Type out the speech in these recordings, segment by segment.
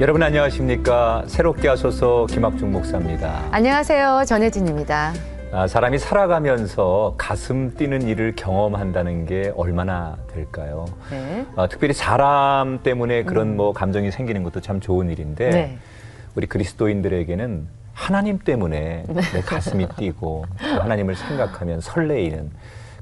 여러분 안녕하십니까 새롭게 하소서 김학중 목사입니다. 안녕하세요. 전혜진입니다. 아, 사람이 살아가면서 가슴 뛰는 일을 경험한다는 게 얼마나 될까요? 네. 아, 특별히 사람 때문에 그런 뭐 감정이 생기는 것도 참 좋은 일인데 네. 우리 그리스도인들에게는 하나님 때문에 내 가슴이 뛰고 또 하나님을 생각하면 설레이는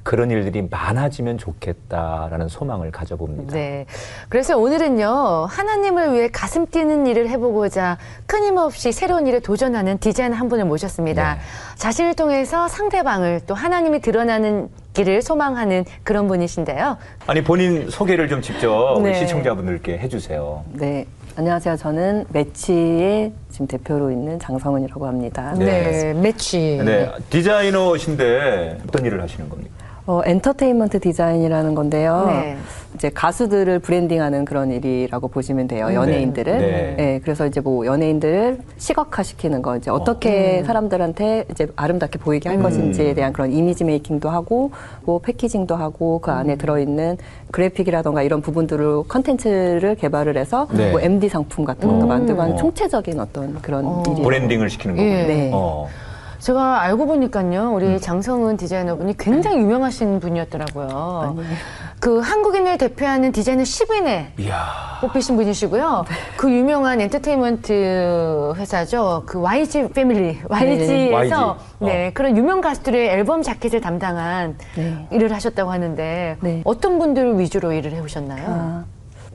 그런 일들이 많아지면 좋겠다라는 소망을 가져봅니다. 네. 그래서 오늘은요, 하나님을 위해 가슴 뛰는 일을 해보고자 끊임없이 새로운 일에 도전하는 디자이너 한 분을 모셨습니다. 네. 자신을 통해서 상대방을 또 하나님이 드러나는 길을 소망하는 그런 분이신데요. 아니 본인 소개를 좀 직접 우리 네. 시청자분들께 해주세요. 네. 안녕하세요. 저는 매치의 지금 대표로 있는 장성은이라고 합니다. 네. 매치. 네, 디자이너신데 어떤 일을 하시는 겁니까? 어, 엔터테인먼트 디자인이라는 건데요. 네. 이제 가수들을 branding하는 그런 일이라고 보시면 돼요. 연예인들을. 네. 네. 그래서 이제 뭐 연예인들을 시각화 시키는 거, 이제 어떻게 사람들한테 이제 아름답게 보이게 할 것인지에 대한 그런 image making도 하고, 뭐 packaging도 하고, 그 안에 들어 있는 그래픽이라던가 이런 부분들을 컨텐츠를 개발을 해서 네. 뭐 MD 상품 같은 것도 음. 만들고 하는 어. 총체적인 어떤 그런 일이에요. branding을 시키는 거군요. 예. 네. 어. 제가 알고 보니까요, 우리 음. 장성은 디자이너분이 굉장히 유명하신 분이었더라고요. 그 한국인을 대표하는 디자이너 10인에 이야. 뽑히신 분이시고요. 그 유명한 엔터테인먼트 회사죠. 그 YG 패밀리, YG에서 YG. 어. 네, 그런 유명 가수들의 앨범 자켓을 담당한 네. 일을 하셨다고 하는데 네. 어떤 분들 위주로 일을 해오셨나요? 아,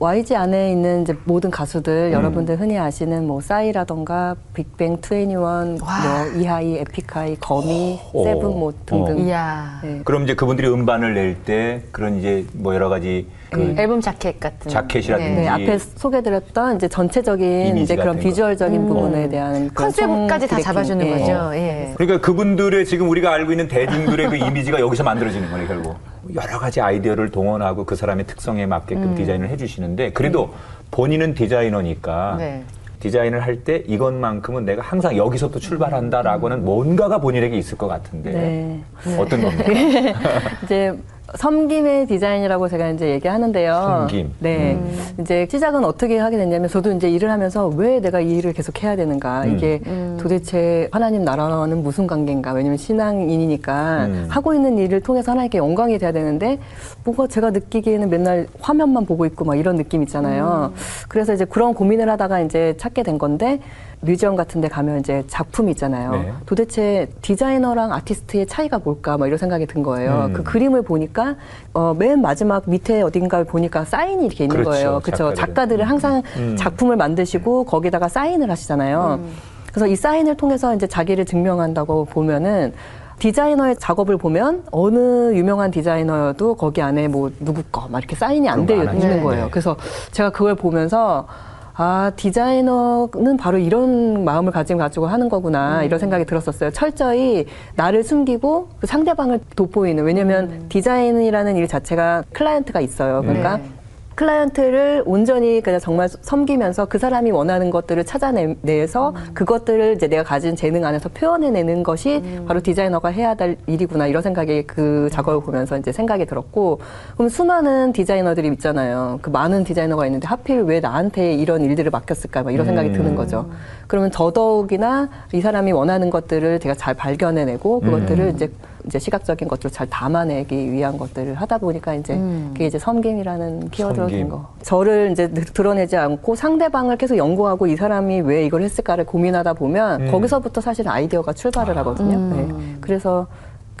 YG 안에 있는 이제 모든 가수들 음. 여러분들 흔히 아시는 뭐 싸이라던가 빅뱅 2NE1, 와. 뭐 이하이, 에픽하이, 거미, 어. 세븐 뭐 등등. 네. 그럼 이제 그분들이 음반을 낼 때 그런 이제 뭐 여러 가지 그 앨범 자켓 같은. 자켓이라든지 네, 앞에 소개드렸던 이제 전체적인 이제 그런. 비주얼적인 부분에 대한 컨셉까지 다송 잡아주는 디렉팅. 거죠. 예. 그러니까 그분들의 지금 우리가 알고 있는 대중들의 그 이미지가 여기서 만들어지는 거네요, 결국. 여러 가지 아이디어를 동원하고 그 사람의 특성에 맞게끔 음. 디자인을 해주시는데 그래도 본인은 디자이너니까 네. 디자인을 할 때 이것만큼은 내가 항상 여기서부터 출발한다라고는 뭔가가 본인에게 있을 것 같은데 네. 어떤 겁니까? 이제 섬김의 디자인이라고 제가 이제 얘기하는데요. 섬김. 네. 이제 시작은 어떻게 하게 됐냐면 저도 이제 일을 하면서 왜 내가 이 일을 계속 해야 되는가. 음. 이게 도대체 하나님 나라와는 무슨 관계인가. 왜냐면 신앙인이니까 음. 하고 있는 일을 통해서 하나님께 영광이 돼야 되는데 뭔가 제가 느끼기에는 맨날 화면만 보고 있고 막 이런 느낌 있잖아요. 그래서 이제 그런 고민을 하다가 이제 찾게 된 건데 뮤지엄 같은 데 가면 이제 작품이 있잖아요. 네. 도대체 디자이너랑 아티스트의 차이가 뭘까 막 이런 생각이 든 거예요. 음. 그 그림을 보니까 어, 맨 마지막 밑에 어딘가에 보니까 사인이 이렇게 있는 그렇죠, 거예요. 그렇죠. 작가들은. 작가들은 항상 음. 작품을 만드시고 거기다가 사인을 하시잖아요. 그래서 이 사인을 통해서 이제 자기를 증명한다고 보면은 디자이너의 작업을 보면 어느 유명한 디자이너여도 거기 안에 뭐 누구 거 막 이렇게 사인이 안 되어. 있는 네. 거예요. 그래서 제가 그걸 보면서 아, 디자이너는 바로 이런 마음을 가지고 가지고 하는 거구나, 이런 생각이 들었었어요. 철저히 나를 숨기고 그 상대방을 돋보이는. 왜냐면 디자인이라는 일 자체가 클라이언트가 있어요. 그러니까 네. 클라이언트를 온전히 그냥 정말 섬기면서 그 사람이 원하는 것들을 찾아내서 그것들을 이제 내가 가진 재능 안에서 표현해내는 것이 바로 디자이너가 해야 될 일이구나 이런 생각이 그 작업을 보면서 이제 생각이 들었고 그럼 수많은 디자이너들이 있잖아요. 그 많은 디자이너가 있는데 하필 왜 나한테 이런 일들을 맡겼을까 막 이런 생각이 음. 드는 거죠. 그러면 더더욱이나 이 사람이 원하는 것들을 제가 잘 발견해내고 그것들을 이제 이제 시각적인 것들을 잘 담아내기 위한 것들을 하다 보니까 이제 그게 이제 섬김이라는 키워드로 섬김. 된 거. 저를 이제 드러내지 않고 상대방을 계속 연구하고 이 사람이 왜 이걸 했을까를 고민하다 보면 음. 거기서부터 사실 아이디어가 출발을 하거든요. 네. 그래서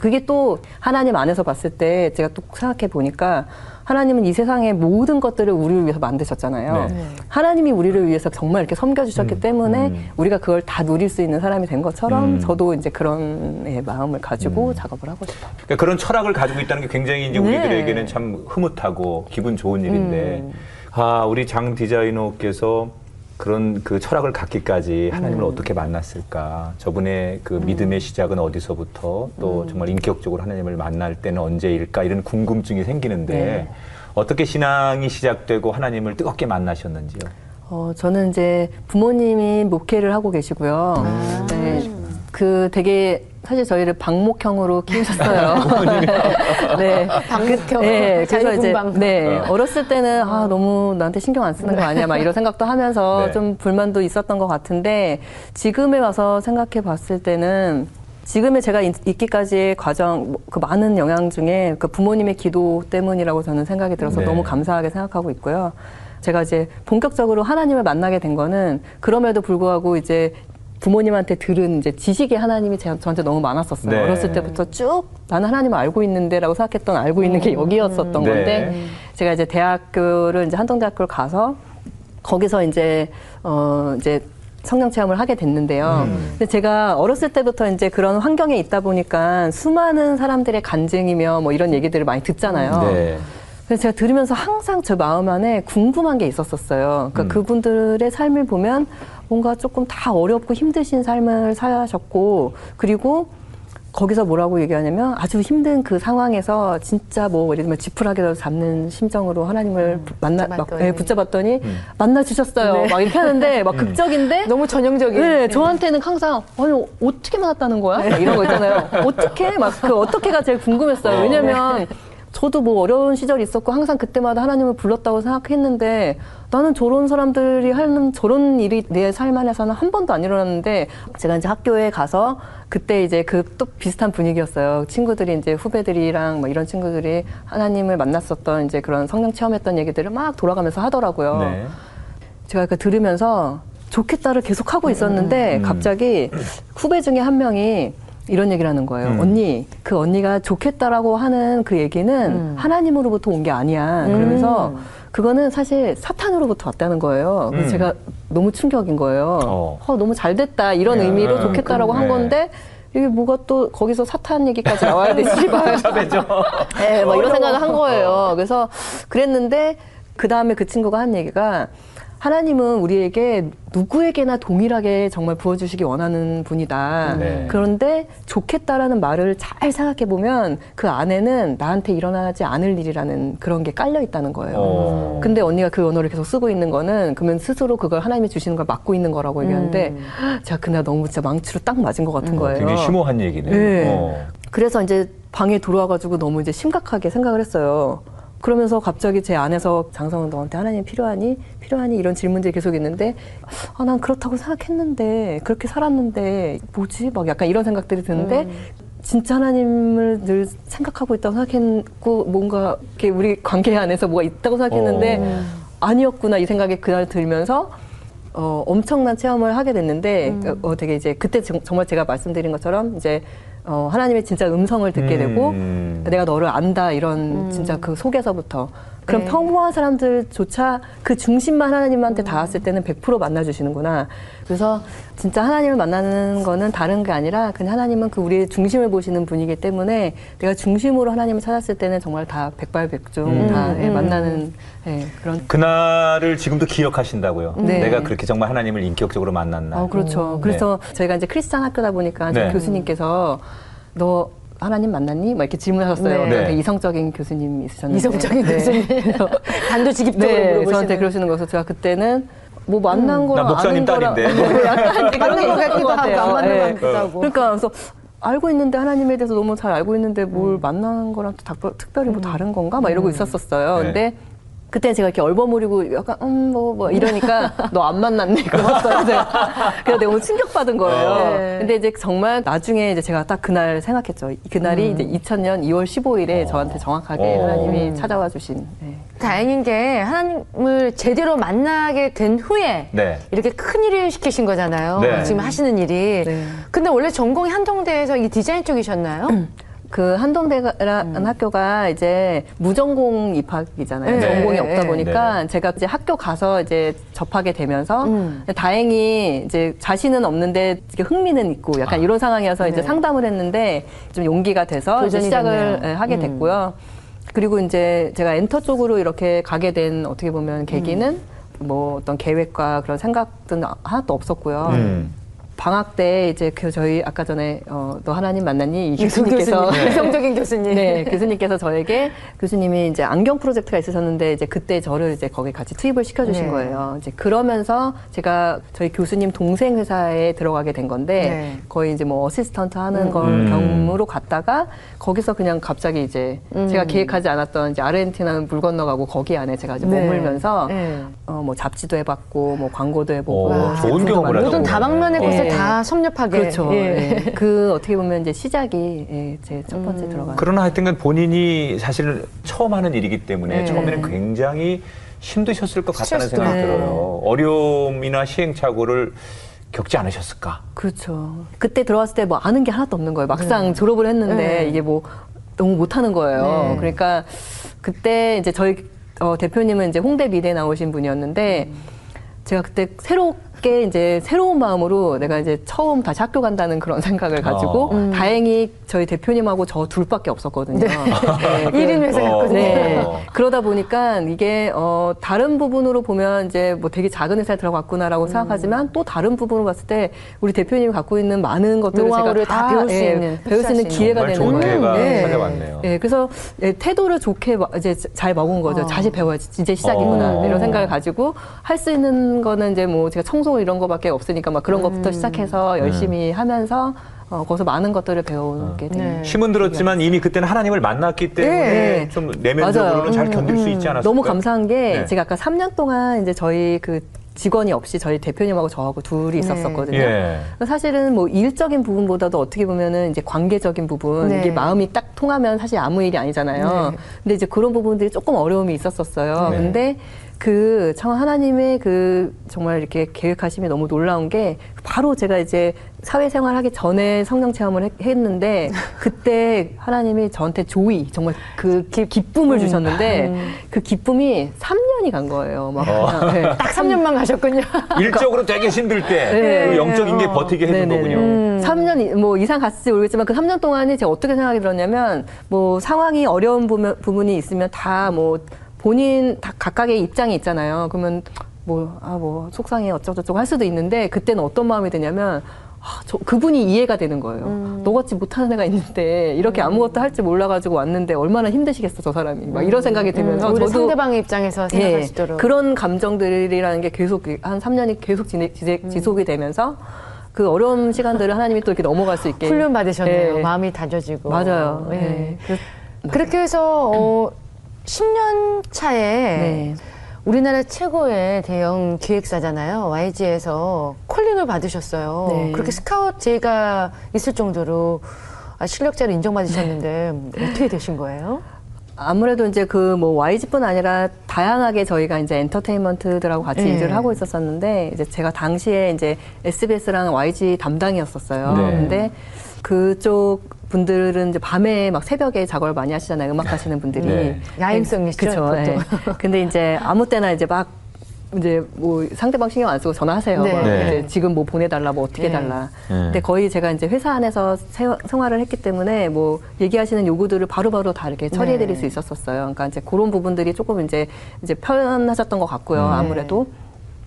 그게 또 하나님 안에서 봤을 때 제가 또 생각해 보니까 하나님은 이 세상의 모든 것들을 우리를 위해서 만드셨잖아요. 네. 하나님이 우리를 위해서 정말 이렇게 섬겨 주셨기 음, 때문에 음. 우리가 그걸 다 누릴 수 있는 사람이 된 것처럼 음. 저도 이제 그런 예, 마음을 가지고 작업을 하고 싶어요. 그러니까 그런 철학을 가지고 있다는 게 굉장히 이제 네. 우리들에게는 참 흐뭇하고 기분 좋은 일인데 아 우리 장 디자이너께서 그런 그 철학을 갖기까지 하나님을 어떻게 만났을까 저분의 그 믿음의 시작은 어디서부터 또 정말 인격적으로 하나님을 만날 때는 언제일까 이런 궁금증이 생기는데 네. 어떻게 신앙이 시작되고 하나님을 뜨겁게 만나셨는지요? 어, 저는 이제 부모님이 목회를 하고 계시고요. 네. 그그 되게 사실 저희를 방목형으로 키우셨어요. 네. 방목형. 네. 그래서 이제 자유분방. 네. 어렸을 때는 아 너무 나한테 신경 안 쓰는 거 아니야 막 이런 생각도 하면서 네. 좀 불만도 있었던 것 같은데 지금에 와서 생각해 봤을 때는 지금의 제가 있- 있기까지의 과정 그 많은 영향 중에 그 부모님의 기도 때문이라고 저는 생각이 들어서 네. 너무 감사하게 생각하고 있고요. 제가 이제 본격적으로 하나님을 만나게 된 거는 그럼에도 불구하고 이제 부모님한테 들은 이제 지식이 하나님이 제- 저한테 너무 많았었어요. 네. 어렸을 때부터 쭉 나는 하나님을 알고 있는데라고 생각했던 알고 있는 게 여기였었던 네. 건데 제가 이제 대학교를 이제 한동대학교를 가서 거기서 이제 어 이제 성령 체험을 하게 됐는데요. 근데 제가 어렸을 때부터 이제 그런 환경에 있다 보니까 수많은 사람들의 간증이며 뭐 이런 얘기들을 많이 듣잖아요. 네. 그래서 제가 들으면서 항상 저 마음 안에 궁금한 게 있었었어요. 그러니까 음. 그분들의 삶을 보면 뭔가 조금 다 어렵고 힘드신 삶을 사셨고 그리고 거기서 뭐라고 얘기하냐면 아주 힘든 그 상황에서 진짜 뭐 예를 들면 지푸라기를 잡는 심정으로 하나님을 만나 막, 붙잡았더니. 예, 붙잡았더니 음. 만나 주셨어요. 네. 막 이렇게 하는데 막 극적인데 너무 전형적인. 네, 저한테는 항상 아니 어떻게 만났다는 거야? 막 이런 거 있잖아요. 어떻게 막 그 어떻게가 제일 궁금했어요. 어. 왜냐면 저도 뭐 어려운 시절이 있었고 항상 그때마다 하나님을 불렀다고 생각했는데 나는 저런 사람들이 하는 저런 일이 내 삶 안에서는 한 번도 안 일어났는데 제가 이제 학교에 가서 그때 이제 그 또 비슷한 분위기였어요. 친구들이 이제 후배들이랑 뭐 이런 친구들이 하나님을 만났었던 이제 그런 성령 체험했던 얘기들을 막 돌아가면서 하더라고요. 네. 제가 그 들으면서 좋겠다를 계속 하고 있었는데 음. 갑자기 후배 중에 한 명이 이런 얘기를 하는 거예요. 음. 언니, 그 언니가 좋겠다라고 하는 그 얘기는 음. 하나님으로부터 온 게 아니야. 그러면서 그거는 사실 사탄으로부터 왔다는 거예요. 그래서 음. 제가 너무 충격인 거예요. 어. 어, 너무 잘 됐다. 이런 네. 의미로 음, 좋겠다라고 한 네. 건데 이게 뭐가 또 거기서 사탄 얘기까지 나와야 되지? 막 답답해져. 네, 막 이런 생각을 한 거예요. 그래서 그랬는데 그 다음에 그 친구가 한 얘기가 하나님은 우리에게 누구에게나 동일하게 정말 부어주시기 원하는 분이다. 네. 그런데 좋겠다라는 말을 잘 생각해 보면 그 안에는 나한테 일어나지 않을 일이라는 그런 게 깔려 있다는 거예요. 어. 근데 언니가 그 언어를 계속 쓰고 있는 거는 그러면 스스로 그걸 하나님이 주시는 걸 막고 있는 거라고 얘기하는데 제가 그날 너무 진짜 망치로 딱 맞은 것 같은 거예요. 굉장히 심오한 얘기네. 네. 어. 그래서 이제 방에 들어와가지고 너무 이제 심각하게 생각을 했어요. 그러면서 갑자기 제 안에서 장성원 너한테 하나님 필요하니? 필요하니? 이런 질문들이 계속 있는데, 아, 난 그렇다고 생각했는데, 그렇게 살았는데, 뭐지? 막 약간 이런 생각들이 드는데, 진짜 하나님을 늘 생각하고 있다고 생각했고, 뭔가 이렇게 우리 관계 안에서 뭐가 있다고 생각했는데, 어. 아니었구나, 이 생각이 그날 들면서, 어, 엄청난 체험을 하게 됐는데, 어, 되게 이제 그때 정- 정말 제가 말씀드린 것처럼 이제 어, 하나님의 진짜 음성을 듣게 되고, 음. 내가 너를 안다, 이런 진짜 그 속에서부터. 그럼 네. 평범한 사람들조차 그 중심만 하나님한테 닿았을 때는 100% 만나주시는구나. 그래서 진짜 하나님을 만나는 거는 다른 게 아니라 그냥 하나님은 그 우리의 중심을 보시는 분이기 때문에 내가 중심으로 하나님을 찾았을 때는 정말 다 백발백중 음. 다 예, 음. 만나는 예, 그런 그날을 지금도 기억하신다고요. 네. 내가 그렇게 정말 하나님을 인격적으로 날. 어, 그렇죠. 그래서 저희가 이제 크리스찬 학교다 보니까 네. 교수님께서 너 하나님 만났니? 막 이렇게 질문하셨어요. 네. 되게 이성적인 교수님 있으셨는데. 이성적인 네. 교수님. 단도직입적으로 네, 물어보시는. 저한테 그러시는 거서 제가 그때는 뭐 만난 거랑 나 목사님 거랑 딸인데. 뭐 약간 그런 있었던 같기도 것 하고. 안 맞는 네. 것 같기도 하고. 그러니까 그래서 알고 있는데 하나님에 대해서 너무 잘 알고 있는데 뭘 만난 거랑 또 특별히 뭐 다른 건가? 막 이러고 있었었어요. 네. 근데 그때 제가 이렇게 얼버무리고 약간 음뭐 뭐 이러니까 너 안 만났네 그랬어요. 제가. 그래서 내가 너무 충격받은 거예요. 네. 근데 이제 정말 나중에 이제 제가 딱 그날 생각했죠. 그날이 이제 2000년 2월 15일에 어. 저한테 정확하게 어. 하나님이 찾아와 주신. 네. 다행인 게 하나님을 제대로 만나게 된 후에 네. 이렇게 큰 일을 시키신 거잖아요. 네. 지금 하시는 일이. 네. 근데 원래 전공이 한동대에서 이 디자인 쪽이셨나요? 그 한동대라는 학교가 이제 무전공 입학이잖아요. 네. 전공이 네. 없다 보니까 제가 이제 학교 가서 이제 접하게 되면서 음. 다행히 이제 자신은 없는데 흥미는 있고 약간 아. 이런 상황이어서 이제 네. 상담을 했는데 좀 용기가 돼서 이제 시작을 됐네요. 예, 하게 음. 됐고요. 그리고 이제 제가 엔터 쪽으로 이렇게 가게 된 어떻게 보면 계기는 뭐 어떤 계획과 그런 생각들은 하나도 없었고요. 음. 방학 때 이제 그 저희 아까 전에 어, 너 하나님 만났니 이 이승 교수님께서 교수님, 이성적인 교수님. 네, 교수님께서 저에게 교수님이 이제 안경 프로젝트가 있으셨는데 이제 그때 저를 이제 거기 같이 투입을 시켜주신 네. 거예요. 이제 그러면서 제가 저희 교수님 동생 회사에 들어가게 된 건데 네. 거의 이제 뭐 어시스턴트 하는 걸 음. 경무로 갔다가 거기서 그냥 갑자기 이제 음. 제가 계획하지 않았던 이제 아르헨티나 물 건너가고 거기 안에 제가 이제 네. 머물면서 네. 어, 뭐 잡지도 해봤고 뭐 광고도 해보고 오, 와, 좋은 제품도 경험을. 모든 다방면의 네. 곳을 네. 다 섭렵하게. 그렇죠. 예. 예. 그 어떻게 보면 이제 시작이 예, 제 첫 번째 들어가는. 그러나 하여튼간 본인이 사실 처음 하는 일이기 때문에 네. 처음에는 굉장히 힘드셨을 것 같다는 생각이. 들어요. 어려움이나 시행착오를 겪지 않으셨을까? 그렇죠. 그때 들어왔을 때 뭐 아는 게 하나도 없는 거예요. 막상 졸업을 했는데 네. 이게 뭐 너무 못하는 거예요. 네. 그러니까 그때 이제 저희 어, 대표님은 이제 홍대 미대 나오신 분이었는데 제가 그때 새 롭게 이제 새로운 마음으로 내가 이제 처음 다시 학교 간다는 그런 생각을 가지고 어. 다행히 저희 대표님하고 저 둘밖에 없었거든요. 네, 그- 1인 회사였거든요. 네. 어. 그러다 보니까 이게 어 다른 부분으로 보면 이제 뭐 되게 작은 회사에 들어갔구나라고 생각하지만 또 다른 부분으로 봤을 때 우리 대표님이 갖고 있는 많은 것들을 제가 다 배울 수 예, 있는, 배울 수 있는 기회가 되는 좋은 거예요. 기회가 네. 찾아왔네요. 예, 그래서 예, 태도를 좋게 마- 이제 잘 먹은 거죠. 어. 다시 배워야지. 이제 시작이구나. 어. 이런 생각을 가지고 할 수 있는 거는 이제 뭐 제가 청소 이런 거밖에 없으니까 막 그런 것부터 음. 시작해서 열심히 하면서 어, 거기서 많은 것들을 배우게 된. 네. 힘은 들었지만 이미 그때는 하나님을 만났기 때문에 네. 좀 내면적으로는 맞아요. 잘 견딜 수 있지 않았을까? 너무 감사한 게 네. 제가 아까 3년 동안 이제 저희 그 직원이 없이 저희 대표님하고 저하고 둘이 있었었거든요. 예. 사실은 뭐 일적인 부분보다도 어떻게 보면은 이제 관계적인 부분 네. 이게 마음이 딱 통하면 사실 아무 일이 아니잖아요. 네. 근데 이제 그런 부분들이 조금 어려움이 있었었어요. 네. 근데 그 참 하나님의 그 정말 이렇게 계획하심이 너무 놀라운 게 바로 제가 이제 사회생활 하기 전에 성령 체험을 했- 했는데 그때 하나님이 저한테 조이 정말 그 기, 기쁨을 주셨는데 그 기쁨이 3년이 간 거예요. 막 어. 그냥, 네. 딱 3년만 가셨군요. 일적으로 되게 힘들 때 네. 그 영적인 게 버티게 해준 네네네. 거군요. 음. 3년 이- 뭐 이상 갔을지 모르겠지만 그 3년 동안이 제가 어떻게 생각이 들었냐면 뭐 상황이 어려운 부분, 부분이 있으면 다뭐 본인 다 각각의 입장이 있잖아요. 그러면 뭐 아 뭐 속상해 어쩌고저쩌고 할 수도 있는데 그때는 어떤 마음이 드냐면 아, 저, 그분이 이해가 되는 거예요. 음. 너같이 못하는 애가 있는데 이렇게 아무것도 할 줄 몰라가지고 왔는데 얼마나 힘드시겠어 저 사람이 막 이런 생각이 들면서 우리 저도 상대방의 입장에서 생각할 수 있도록. 예, 그런 감정들이라는 게 계속 한 3년이 계속 지내, 지내- 음. 지속이 되면서 그 어려운 시간들을 하나님이 또 이렇게 넘어갈 수 있게 훈련 받으셨네요. 예. 마음이 다져지고. 맞아요. 예. 예. 그렇게 해서 어, 10년 차에 네. 우리나라 최고의 대형 기획사잖아요. YG에서 콜링을 받으셨어요. 네. 그렇게 스카우트 제가 있을 정도로 아, 실력자로 인정받으셨는데 어떻게 되신 거예요? 아무래도 이제 그 뭐 YG뿐 아니라 다양하게 저희가 이제 엔터테인먼트들하고 같이 네. 일을 하고 있었었는데 이제 제가 당시에 이제 SBS랑 YG 담당이었었어요. 네. 근데 그쪽 분들은 이제 밤에 막 새벽에 작업을 많이 하시잖아요. 음악 하시는 분들이. 네. 야행성이시죠, 그쵸, 보통. 예. 근데 이제 아무 때나 이제 막 이제 뭐 상대방 신경 안 쓰고 전화하세요. 네. 막 네. 이제 지금 뭐 보내달라, 뭐 어떻게 네. 달라. 네. 근데 거의 제가 이제 회사 안에서 세- 생활을 했기 때문에 뭐 얘기하시는 요구들을 바로바로 다 이렇게 처리해드릴 네. 수 있었었어요. 그러니까 이제 그런 부분들이 조금 이제 이제 표현하셨던 것 같고요. 네. 아무래도.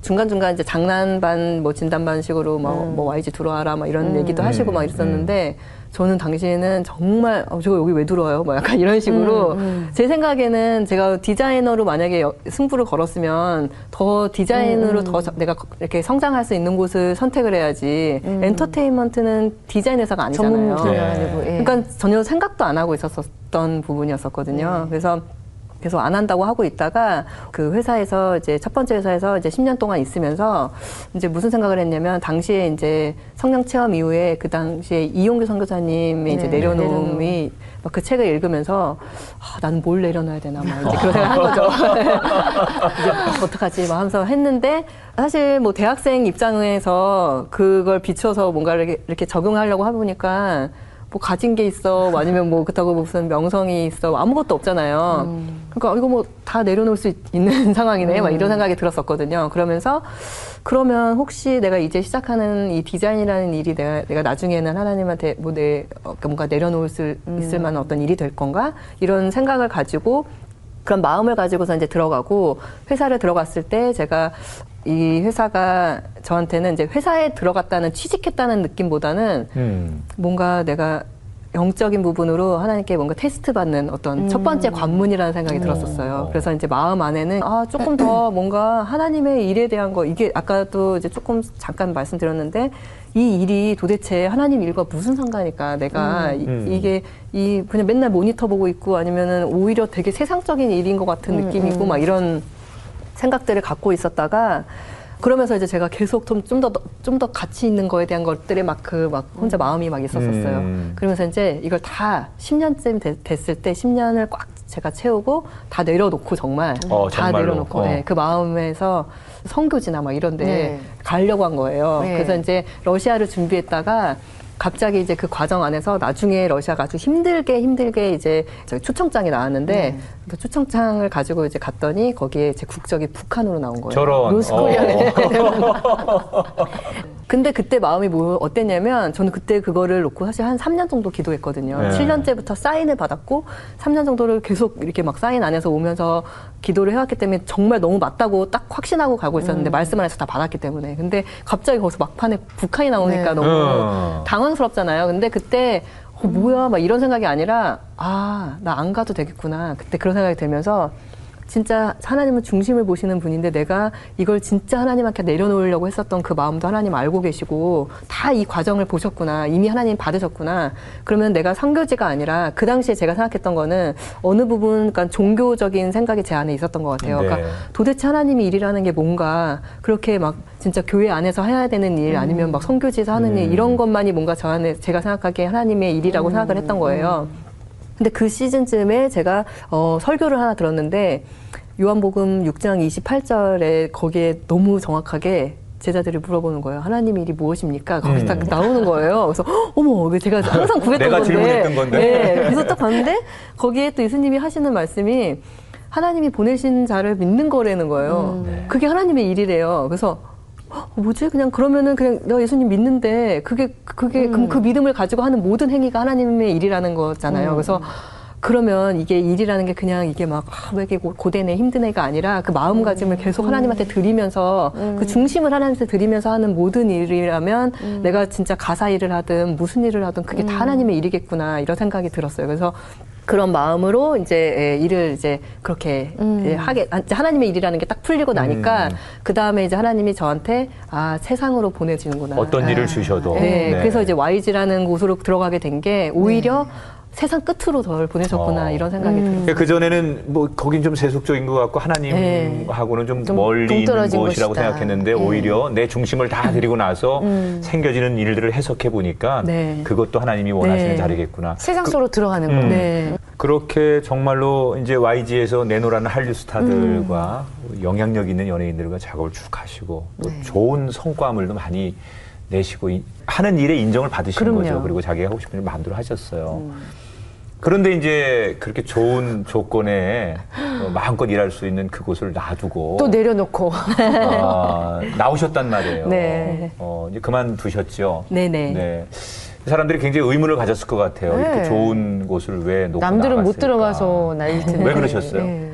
중간중간 이제 장난 반, 뭐 진단 반 식으로 뭐, 음. 뭐 YG 들어와라 막 이런 음. 얘기도 하시고 막 이랬었는데 저는 당시에는 정말 어, 저 여기 왜 들어와요? 뭐 약간 이런 식으로 음, 음. 제 생각에는 제가 디자이너로 만약에 여- 승부를 걸었으면 더 디자인으로 음. 더 저- 내가 이렇게 성장할 수 있는 곳을 선택을 해야지 음. 엔터테인먼트는 디자인 회사가 아니잖아요. 네. 아니고. 예. 그러니까 전혀 생각도 안 하고 있었던 부분이었었거든요. 네. 그래서 계속 안 한다고 하고 있다가 그 회사에서 이제 첫 번째 회사에서 이제 10년 동안 있으면서 이제 무슨 생각을 했냐면 당시에 이제 성령 체험 이후에 그 당시에 이용규 선교사님의 이제 네, 내려놓음이 막그 책을 읽으면서 아, 나는 뭘 내려놔야 되나 막 이제 그런 생각 한 거죠. 이제 어떡하지 막 하면서 했는데 사실 뭐 대학생 입장에서 그걸 비춰서 뭔가를 이렇게, 적용하려고 해보니까 뭐 가진 게 있어 뭐 아니면 뭐 그렇다고 무슨 명성이 있어 아무것도 없잖아요. 그러니까 이거 뭐 다 내려놓을 수 있- 있는 상황이네 막 이런 생각이 들었었거든요. 그러면서 그러면 혹시 내가 이제 시작하는 이 디자인이라는 일이 내가, 내가 나중에는 하나님한테 뭐 내, 어, 뭔가 내려놓을 수 있을 만한 어떤 일이 될 건가? 이런 생각을 가지고 그런 마음을 가지고서 이제 들어가고 회사를 들어갔을 때 제가 이 회사가 저한테는 이제 회사에 들어갔다는 취직했다는 느낌보다는 음. 뭔가 내가 영적인 부분으로 하나님께 뭔가 테스트 받는 어떤 첫 번째 관문이라는 생각이 들었었어요. 음. 그래서 이제 마음 안에는 아 조금 더 뭔가 하나님의 일에 대한 거 이게 아까도 이제 조금 잠깐 말씀드렸는데 이 일이 도대체 하나님 일과 무슨 상관일까? 내가 음. 이, 게이 그냥 맨날 모니터 보고 있고 아니면은 오히려 되게 세상적인 일인 것 같은 느낌이고 막 이런 생각들을 갖고 있었다가 그러면서 이제 제가 계속 좀좀더 좀 더 가치 있는 거에 대한 것들에 막 그 막 혼자 마음이 막 있었었어요. 음. 그러면서 이제 이걸 다 10년쯤 됐을 때 10년을 꽉 제가 채우고 다 내려놓고 정말 어, 다 정말로? 내려놓고 어. 네, 그 마음에서 선교지나 막 이런데 네. 가려고 한 거예요. 네. 그래서 이제 러시아를 준비했다가 갑자기 이제 그 과정 안에서 나중에 러시아가 아주 힘들게 힘들게 이제 저기 초청장이 나왔는데 네. 그 초청장을 가지고 이제 갔더니 거기에 제 국적이 북한으로 나온 거예요. 저런. 노스코리아네. 어. 근데 그때 마음이 뭐 어땠냐면 저는 그때 그거를 놓고 사실 한 3년 정도 기도했거든요. 네. 7년째부터 사인을 받았고 3년 정도를 계속 이렇게 막 사인 안에서 오면서 기도를 해왔기 때문에 정말 너무 맞다고 딱 확신하고 가고 음. 있었는데 말씀 안에서 다 받았기 때문에. 근데 갑자기 거기서 막판에 북한이 나오니까 네. 너무 어. 당황스럽잖아요. 근데 그때 어, 뭐야 막 이런 생각이 아니라 아 나 안 가도 되겠구나. 그때 그런 생각이 들면서 진짜 하나님은 중심을 보시는 분인데 내가 이걸 진짜 하나님한테 내려놓으려고 했었던 그 마음도 하나님 알고 계시고 다 이 과정을 보셨구나. 이미 하나님 받으셨구나. 그러면 내가 상교지가 아니라 그 당시에 제가 생각했던 거는 어느 부분 그러니까 종교적인 생각이 제 안에 있었던 것 같아요. 네. 그러니까 도대체 하나님이 일이라는 게 뭔가 그렇게 막 진짜 교회 안에서 해야 되는 일 아니면 막 성교지에서 하는 일 음. 이런 것만이 뭔가 저 안에 제가 생각하기에 하나님의 일이라고 생각을 했던 거예요. 근데 그 시즌쯤에 제가 어, 설교를 하나 들었는데 요한복음 6장 28절에 거기에 너무 정확하게 제자들이 물어보는 거예요. 하나님의 일이 무엇입니까? 거기 음. 딱 나오는 거예요. 그래서 헉, 어머, 제가 항상 구했던 내가 건데. 질문했던 건데. 네, 그래서 딱 봤는데 거기에 또 예수님이 하시는 말씀이 하나님이 보내신 자를 믿는 거라는 거예요. 네. 그게 하나님의 일이래요. 그래서 어, 뭐지? 그냥 그러면은 그냥 내가 예수님 믿는데 그게 그게 그럼 그 믿음을 가지고 하는 모든 행위가 하나님의 일이라는 거잖아요. 그래서 그러면 이게 일이라는 게 그냥 이게 막, 아, 왜 이게 고- 고되네, 힘드네가 아니라 그 마음가짐을 계속 하나님한테 드리면서 그 중심을 하나님한테 드리면서 하는 모든 일이라면 내가 진짜 가사 일을 하든 무슨 일을 하든 그게 다 하나님의 일이겠구나 이런 생각이 들었어요. 그래서 그런 마음으로 이제 예, 일을 이제 그렇게 예, 하게 아, 이제 하나님의 일이라는 게 딱 풀리고 나니까 음. 그 다음에 이제 하나님이 저한테 아 세상으로 보내지는구나. 어떤 일을 주셔도. 네, 네. 그래서 이제 YG라는 곳으로 들어가게 된 게 오히려 세상 끝으로 덜 보내셨구나 어. 이런 생각이 들어요. 그 전에는 뭐 거긴 좀 세속적인 것 같고 네. 하나님하고는 좀 좀 멀리 있는 곳이라고 곳이다. 생각했는데 네. 오히려 내 중심을 다 드리고 나서 생겨지는 일들을 해석해 보니까 네. 그것도 하나님이 원하시는 네. 자리겠구나. 세상 속으로 들어가는 음. 거. 네. 그렇게 정말로 이제 YG에서 내노라는 한류 스타들과 음. 영향력 있는 연예인들과 작업을 쭉 하시고 또 네. 좋은 성과물도 많이 내시고 이- 하는 일에 인정을 받으신 그럼요. 음. 거죠. 그리고 자기가 하고 싶은 일 마음대로 하셨어요. 그런데 이제 그렇게 좋은 조건에 어, 마음껏 일할 수 있는 그곳을 놔두고 또 내려놓고. 아, 나오셨단 말이에요. 네. 어, 이제 그만두셨죠. 네네. 네. 사람들이 굉장히 의문을 가졌을 것 같아요. 네. 이렇게 좋은 곳을 왜 놓고 남들은 못 나갔을까? 들어가서 난리 텐데. 왜 그러셨어요? 네.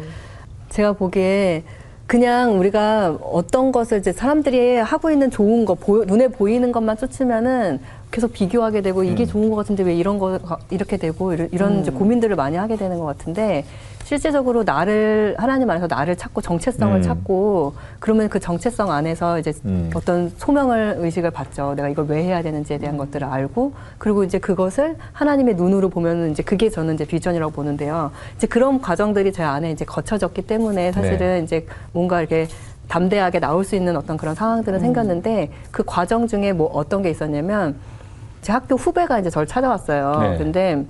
제가 보기에 그냥 우리가 어떤 것을 이제 사람들이 하고 있는 좋은 거 보- 눈에 보이는 것만 쫓으면은 계속 비교하게 되고 이게 음. 좋은 것 같은데 왜 이런 거 이렇게 되고 이런, 이제 고민들을 많이 하게 되는 것 같은데 실제적으로 나를 하나님 안에서 나를 찾고 정체성을 음. 찾고 그러면 그 정체성 안에서 이제 음. 어떤 소명을 의식을 받죠. 내가 이걸 왜 해야 되는지에 대한 것들을 알고 그리고 이제 그것을 하나님의 눈으로 보면은 이제 그게 저는 이제 비전이라고 보는데요. 이제 그런 과정들이 제 안에 이제 거쳐졌기 때문에 사실은 네. 이제 뭔가 이렇게 담대하게 나올 수 있는 어떤 그런 상황들은 음. 생겼는데 그 과정 중에 뭐 어떤 게 있었냐면 제 학교 후배가 이제 저를 찾아왔어요. 네. 근데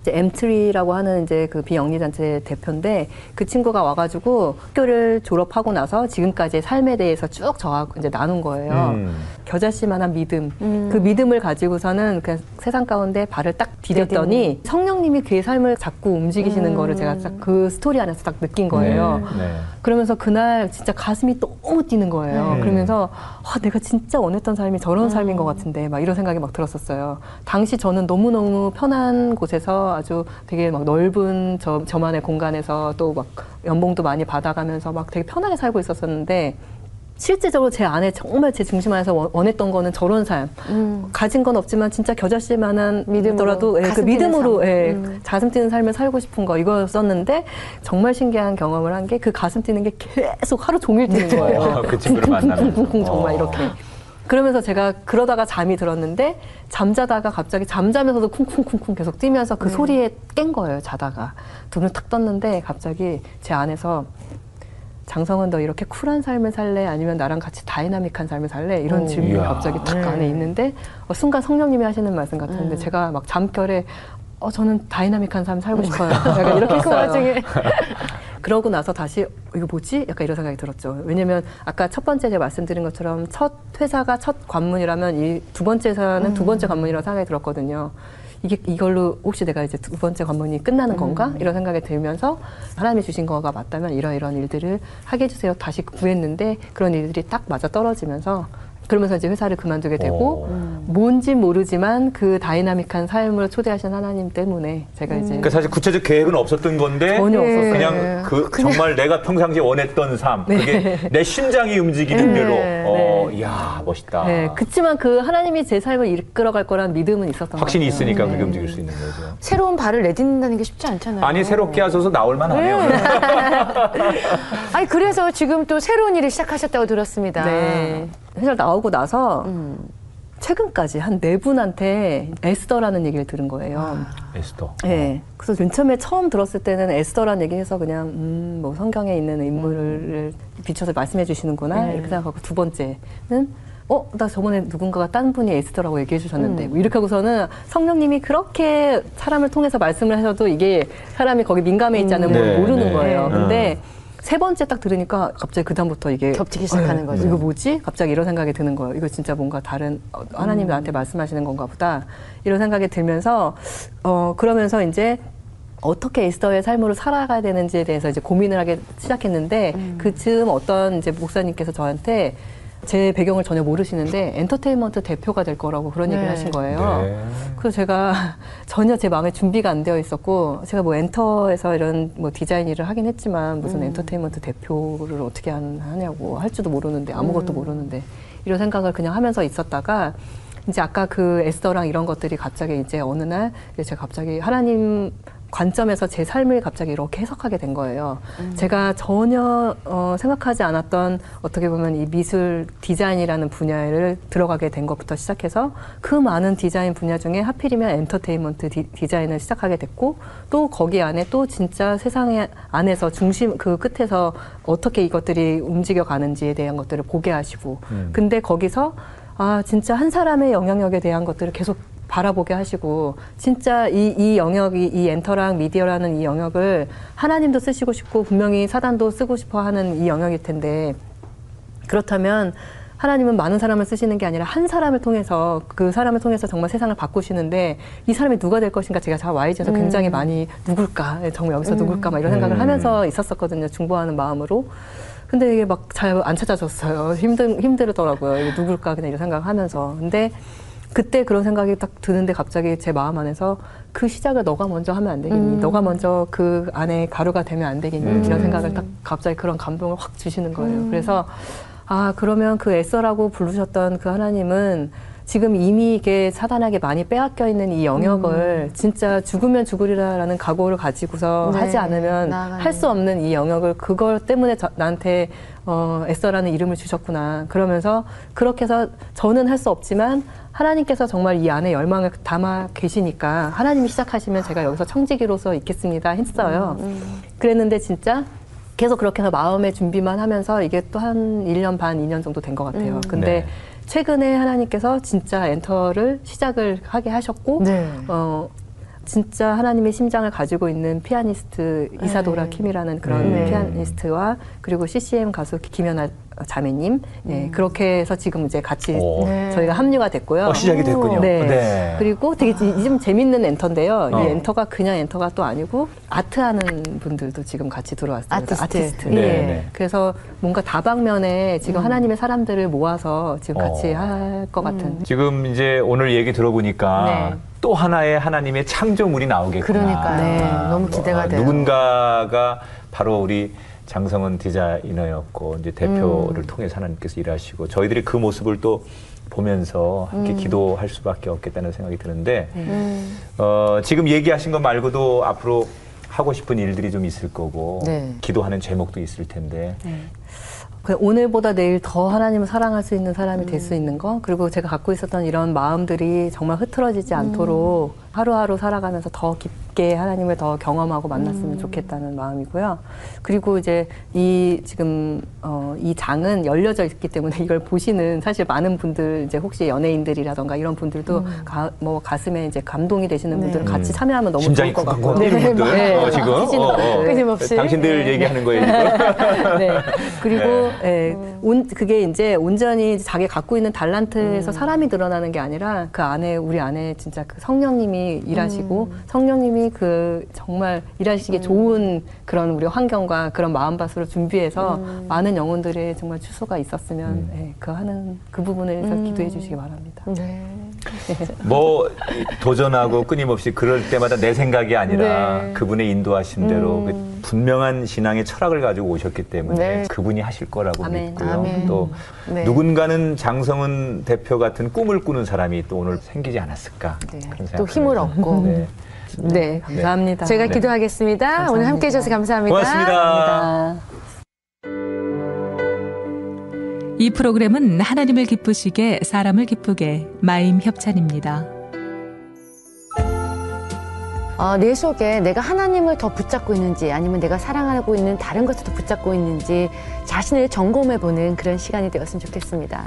이제 M3라고 하는 이제 그 비영리단체 대표인데 그 친구가 와가지고 학교를 졸업하고 나서 지금까지의 삶에 대해서 쭉 저하고 이제 나눈 거예요. 음. 겨자씨만한 믿음. 그 믿음을 가지고서는 그냥 세상 가운데 발을 딱 디뎠더니 성령님이 그의 삶을 자꾸 움직이시는 거를 제가 딱 그 스토리 안에서 딱 느낀 거예요. 네. 네. 그러면서 그날 진짜 가슴이 너무 뛰는 거예요. 음. 그러면서 아, 내가 진짜 원했던 삶이 저런 삶인 것 같은데 막 이런 생각이 막 들었었어요. 당시 저는 너무 너무 편한 곳에서 아주 되게 막 넓은 저, 저만의 공간에서 또 막 연봉도 많이 받아가면서 막 되게 편하게 살고 있었었는데 실제적으로 제 안에 정말 제 중심 안에서 원- 원했던 거는 저런 삶. 가진 건 없지만 진짜 겨자씨 만한 음. 믿음으로, 믿음으로도 예, 그 믿음으로 삶. 예, 음. 가슴 뛰는 삶을 살고 싶은 거 이거였었는데 정말 신기한 경험을 한 게 그 가슴 뛰는 게 계속 하루 종일 뛰는 거예요. 그 친구를. 쿵쿵쿵쿵 정말 어. 이렇게. 그러면서 제가 그러다가 잠이 들었는데 잠자다가 갑자기 잠자면서도 쿵쿵쿵쿵 계속 뛰면서 그 소리에 깬 거예요. 자다가 눈을 탁 떴는데 갑자기 제 안에서 장성은 너 이렇게 쿨한 삶을 살래? 아니면 나랑 같이 다이나믹한 삶을 살래? 이런 오. 질문이 이야. 갑자기 탁 네. 안에 있는데 어, 순간 성령님이 하시는 말씀 같았는데 제가 막 잠결에 어 저는 다이나믹한 삶 살고 싶어요. 약간 이렇게 그 했어요. 와중에 그러고 나서 다시 어, 이거 뭐지? 약간 이런 생각이 들었죠. 왜냐면 아까 첫 번째 제가 말씀드린 것처럼 첫 회사가 첫 관문이라면 이 두 번째 회사는 두 번째 관문이라고 생각이 들었거든요. 이게 이걸로 혹시 내가 이제 두 번째 관문이 끝나는 건가? 이런 생각이 들면서 하나님이 주신 거가 맞다면 이런 이런 일들을 하게 해주세요. 다시 구했는데 그런 일들이 딱 맞아 떨어지면서 그러면서 이제 회사를 그만두게 되고 오. 뭔지 모르지만 그 다이나믹한 삶으로 초대하신 하나님 때문에 제가 이제 그러니까 사실 구체적 계획은 없었던 건데 전혀 네. 없었어요. 그냥 그 정말 내가 평상시에 원했던 삶 그게 내 심장이 움직이는 네. 대로 어, 네. 이야 멋있다. 네, 그치만 그 하나님이 제 삶을 이끌어갈 거란 믿음은 있었던 것 확신이 같아요. 있으니까 네. 그렇게 움직일 수 있는 거죠. 새로운 발을 내딛는다는 게 쉽지 않잖아요. 아니 새롭게 하셔서 나올 만하네요. 아니 그래서 지금 또 새로운 일을 시작하셨다고 들었습니다. 네. 회사를 나오고 나서 음. 최근까지 한 네 분한테 에스더라는 얘기를 들은 거예요. 에스더. 네. 그래서 맨 처음에 처음 들었을 때는 에스더라는 얘기해서 그냥 음, 뭐 성경에 있는 인물을 비춰서 말씀해 주시는구나 네. 이렇게 생각하고 두 번째는 어, 나 저번에 누군가가 딴 분이 에스더라고 얘기해 주셨는데 음. 뭐 이렇게 하고서는 성령님이 그렇게 사람을 통해서 말씀을 하셔도 이게 사람이 거기 민감해 있지 않으면 네, 모르는 네. 거예요. 음. 근데 세 번째 딱 들으니까 갑자기 그다음부터 이게 겹치기 시작하는 어, 거죠. 이거 뭐지? 갑자기 이런 생각이 드는 거예요. 이거 진짜 뭔가 다른 어, 하나님 음. 나한테 말씀하시는 건가 보다. 이런 생각이 들면서 어 그러면서 이제 어떻게 에스더의 삶으로 살아가야 되는지에 대해서 이제 고민을 하기 시작했는데 음. 그즈음 어떤 이제 목사님께서 저한테 제 배경을 전혀 모르시는데 엔터테인먼트 대표가 될 거라고 그런 네. 얘기를 하신 거예요. 네. 그래서 제가 전혀 제 마음에 준비가 안 되어 있었고 제가 뭐 엔터에서 이런 뭐 디자인 일을 하긴 했지만 무슨 엔터테인먼트 대표를 어떻게 한- 하냐고 할 줄도 모르는데 아무것도 모르는데 이런 생각을 그냥 하면서 있었다가 이제 아까 그 에스더랑 이런 것들이 갑자기 이제 어느 날 이제 제가 갑자기 하나님 관점에서 제 삶을 갑자기 이렇게 해석하게 된 거예요. 제가 전혀 어, 생각하지 않았던 어떻게 보면 이 미술 디자인이라는 분야를 들어가게 된 것부터 시작해서 그 많은 디자인 분야 중에 하필이면 엔터테인먼트 디, 자인을 시작하게 됐고 또 거기 안에 또 진짜 세상의 안에서 중심 그 끝에서 어떻게 이것들이 움직여 가는지에 대한 것들을 보게 하시고 음. 근데 거기서 아 진짜 한 사람의 영향력에 대한 것들을 계속 바라보게 하시고 진짜 이, 이 영역이 이 엔터랑 미디어라는 이 영역을 하나님도 쓰시고 싶고 분명히 사단도 쓰고 싶어 하는 이 영역일 텐데 그렇다면 하나님은 많은 사람을 쓰시는 게 아니라 한 사람을 통해서 그 사람을 통해서 정말 세상을 바꾸시는데 이 사람이 누가 될 것인가 제가 자 YG에서 굉장히 많이 누굴까 정말 여기서 누굴까 막 이런 생각을 음. 하면서 있었었거든요 중보하는 마음으로. 근데 이게 막 잘 안 찾아졌어요. 힘들 힘들더라고요. 이게 누굴까 그냥 이런 생각을 하면서. 근데 그때 그런 생각이 딱 드는데 갑자기 제 마음 안에서 그 시작을 너가 먼저 하면 안 되겠니? 음. 너가 먼저 그 안에 가루가 되면 안 되겠니? 음. 이런 생각을 딱 갑자기 그런 감동을 확 주시는 거예요. 음. 그래서 아 그러면 그 에서라고 부르셨던 그 하나님은 지금 이미 이게 사단에게 많이 빼앗겨 있는 이 영역을 진짜 죽으면 죽으리라라는 각오를 가지고서 네, 하지 않으면. 할 수 없는 이 영역을 그걸 때문에 저- 나한테 어, 에서라는 이름을 주셨구나. 그러면서 그렇게 해서 저는 할 수 없지만 하나님께서 정말 이 안에 열망을 담아 계시니까 하나님이 시작하시면 제가 여기서 청지기로서 있겠습니다 했어요. 그랬는데 진짜 계속 그렇게 해서 마음의 준비만 하면서 이게 또 한 1년 반, 2년 정도 된 것 같아요. 음. 근데 네. 최근에 하나님께서 진짜 엔터를 시작을 하게 하셨고 네. 어, 진짜 하나님의 심장을 가지고 있는 피아니스트 이사도라 네. 킴이라는 그런 네. 피아니스트와 그리고 CCM 가수 김연아 자매님 네, 그렇게 해서 지금 이제 같이 오. 네. 저희가 합류가 됐고요. 어, 시작이 됐군요. 네. 네. 그리고 되게 이- 좀 재밌는 엔터인데요. 어. 이 엔터가 그냥 엔터가 또 아니고 아트하는 분들도 지금 같이 들어왔습니다. 아티스트. 예. 네, 네. 그래서 뭔가 다방면에 지금 하나님의 사람들을 모아서 지금 같이 어. 할 것 같은. 지금 이제 오늘 얘기 들어보니까 네. 또 하나의 하나님의 창조물이 나오겠구나. 그러니까요. 네. 너무 기대가 어, 돼요. 누군가가 바로 우리 장성은 디자이너였고 이제 대표를 음. 통해서 하나님께서 일하시고 저희들이 그 모습을 또 보면서 함께 기도할 수밖에 없겠다는 생각이 드는데 음. 어, 지금 얘기하신 것 말고도 앞으로 하고 싶은 일들이 좀 있을 거고 네. 기도하는 제목도 있을 텐데 그 오늘보다 내일 더 하나님을 사랑할 수 있는 사람이 될 음. 수 있는 거 그리고 제가 갖고 있었던 이런 마음들이 정말 흐트러지지 음. 않도록 하루하루 살아가면서 더 깊게 하나님을 더 경험하고 만났으면 음. 좋겠다는 마음이고요. 그리고 이제 이 지금 어, 이 장은 열려져 있기 때문에 이걸 보시는 사실 많은 분들 이제 혹시 연예인들이라던가 이런 분들도 가, 뭐 가슴에 이제 감동이 되시는 음. 네. 분들은 같이 참여하면 너무 심장이 좋을 것 같고요. 뛰는 분들 네, 어, 지금 어, 어. 끊임없이. 당신들 네. 얘기하는 거예요 네. 그리고 예, 온, 그게 이제 온전히 자기 갖고 있는 달란트에서 사람이 드러나는 게 아니라 그 안에 우리 안에 진짜 그 성령님이 일하시고 성령님이 그 정말 일하시기 좋은 그런 우리 환경과 그런 마음밭으로 준비해서 많은 영혼들의 정말 추수가 있었으면 예, 그 하는 그 부분에 대해서 기도해 주시기 바랍니다. 네. 뭐 도전하고 끊임없이 그럴 때마다 내 생각이 아니라 네. 그분의 인도하심대로 음. 그 분명한 신앙의 철학을 가지고 오셨기 때문에 네. 그분이 하실 거라고 아멘. 믿고요. 아멘. 또 네. 누군가는 장성은 대표 같은 꿈을 꾸는 사람이 또 오늘 생기지 않았을까 네. 그런 또 생각을 힘을 합니다. 얻고. 네. 네, 감사합니다. 제가 네. 기도하겠습니다. 오늘 함께 해주셔서 감사합니다. 고맙습니다. 감사합니다. 이 프로그램은 하나님을 기쁘시게 사람을 기쁘게 마임 협찬입니다. 어, 내 속에 내가 하나님을 더 붙잡고 있는지 아니면 내가 사랑하고 있는 다른 것을 더 붙잡고 있는지 자신을 점검해 보는 그런 시간이 되었으면 좋겠습니다.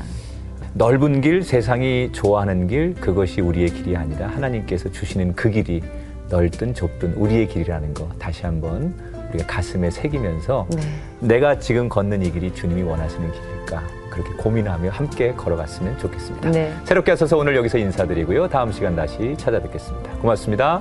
넓은 길, 세상이 좋아하는 길, 그것이 우리의 길이 아니라 하나님께서 주시는 그 길이 넓든 좁든 우리의 길이라는 거 다시 한번 우리가 가슴에 새기면서 네. 내가 지금 걷는 이 길이 주님이 원하시는 길일까 그렇게 고민하며 함께 걸어갔으면 좋겠습니다. 네. 새롭게 하셔서 오늘 여기서 인사드리고요. 다음 시간 다시 찾아뵙겠습니다. 고맙습니다.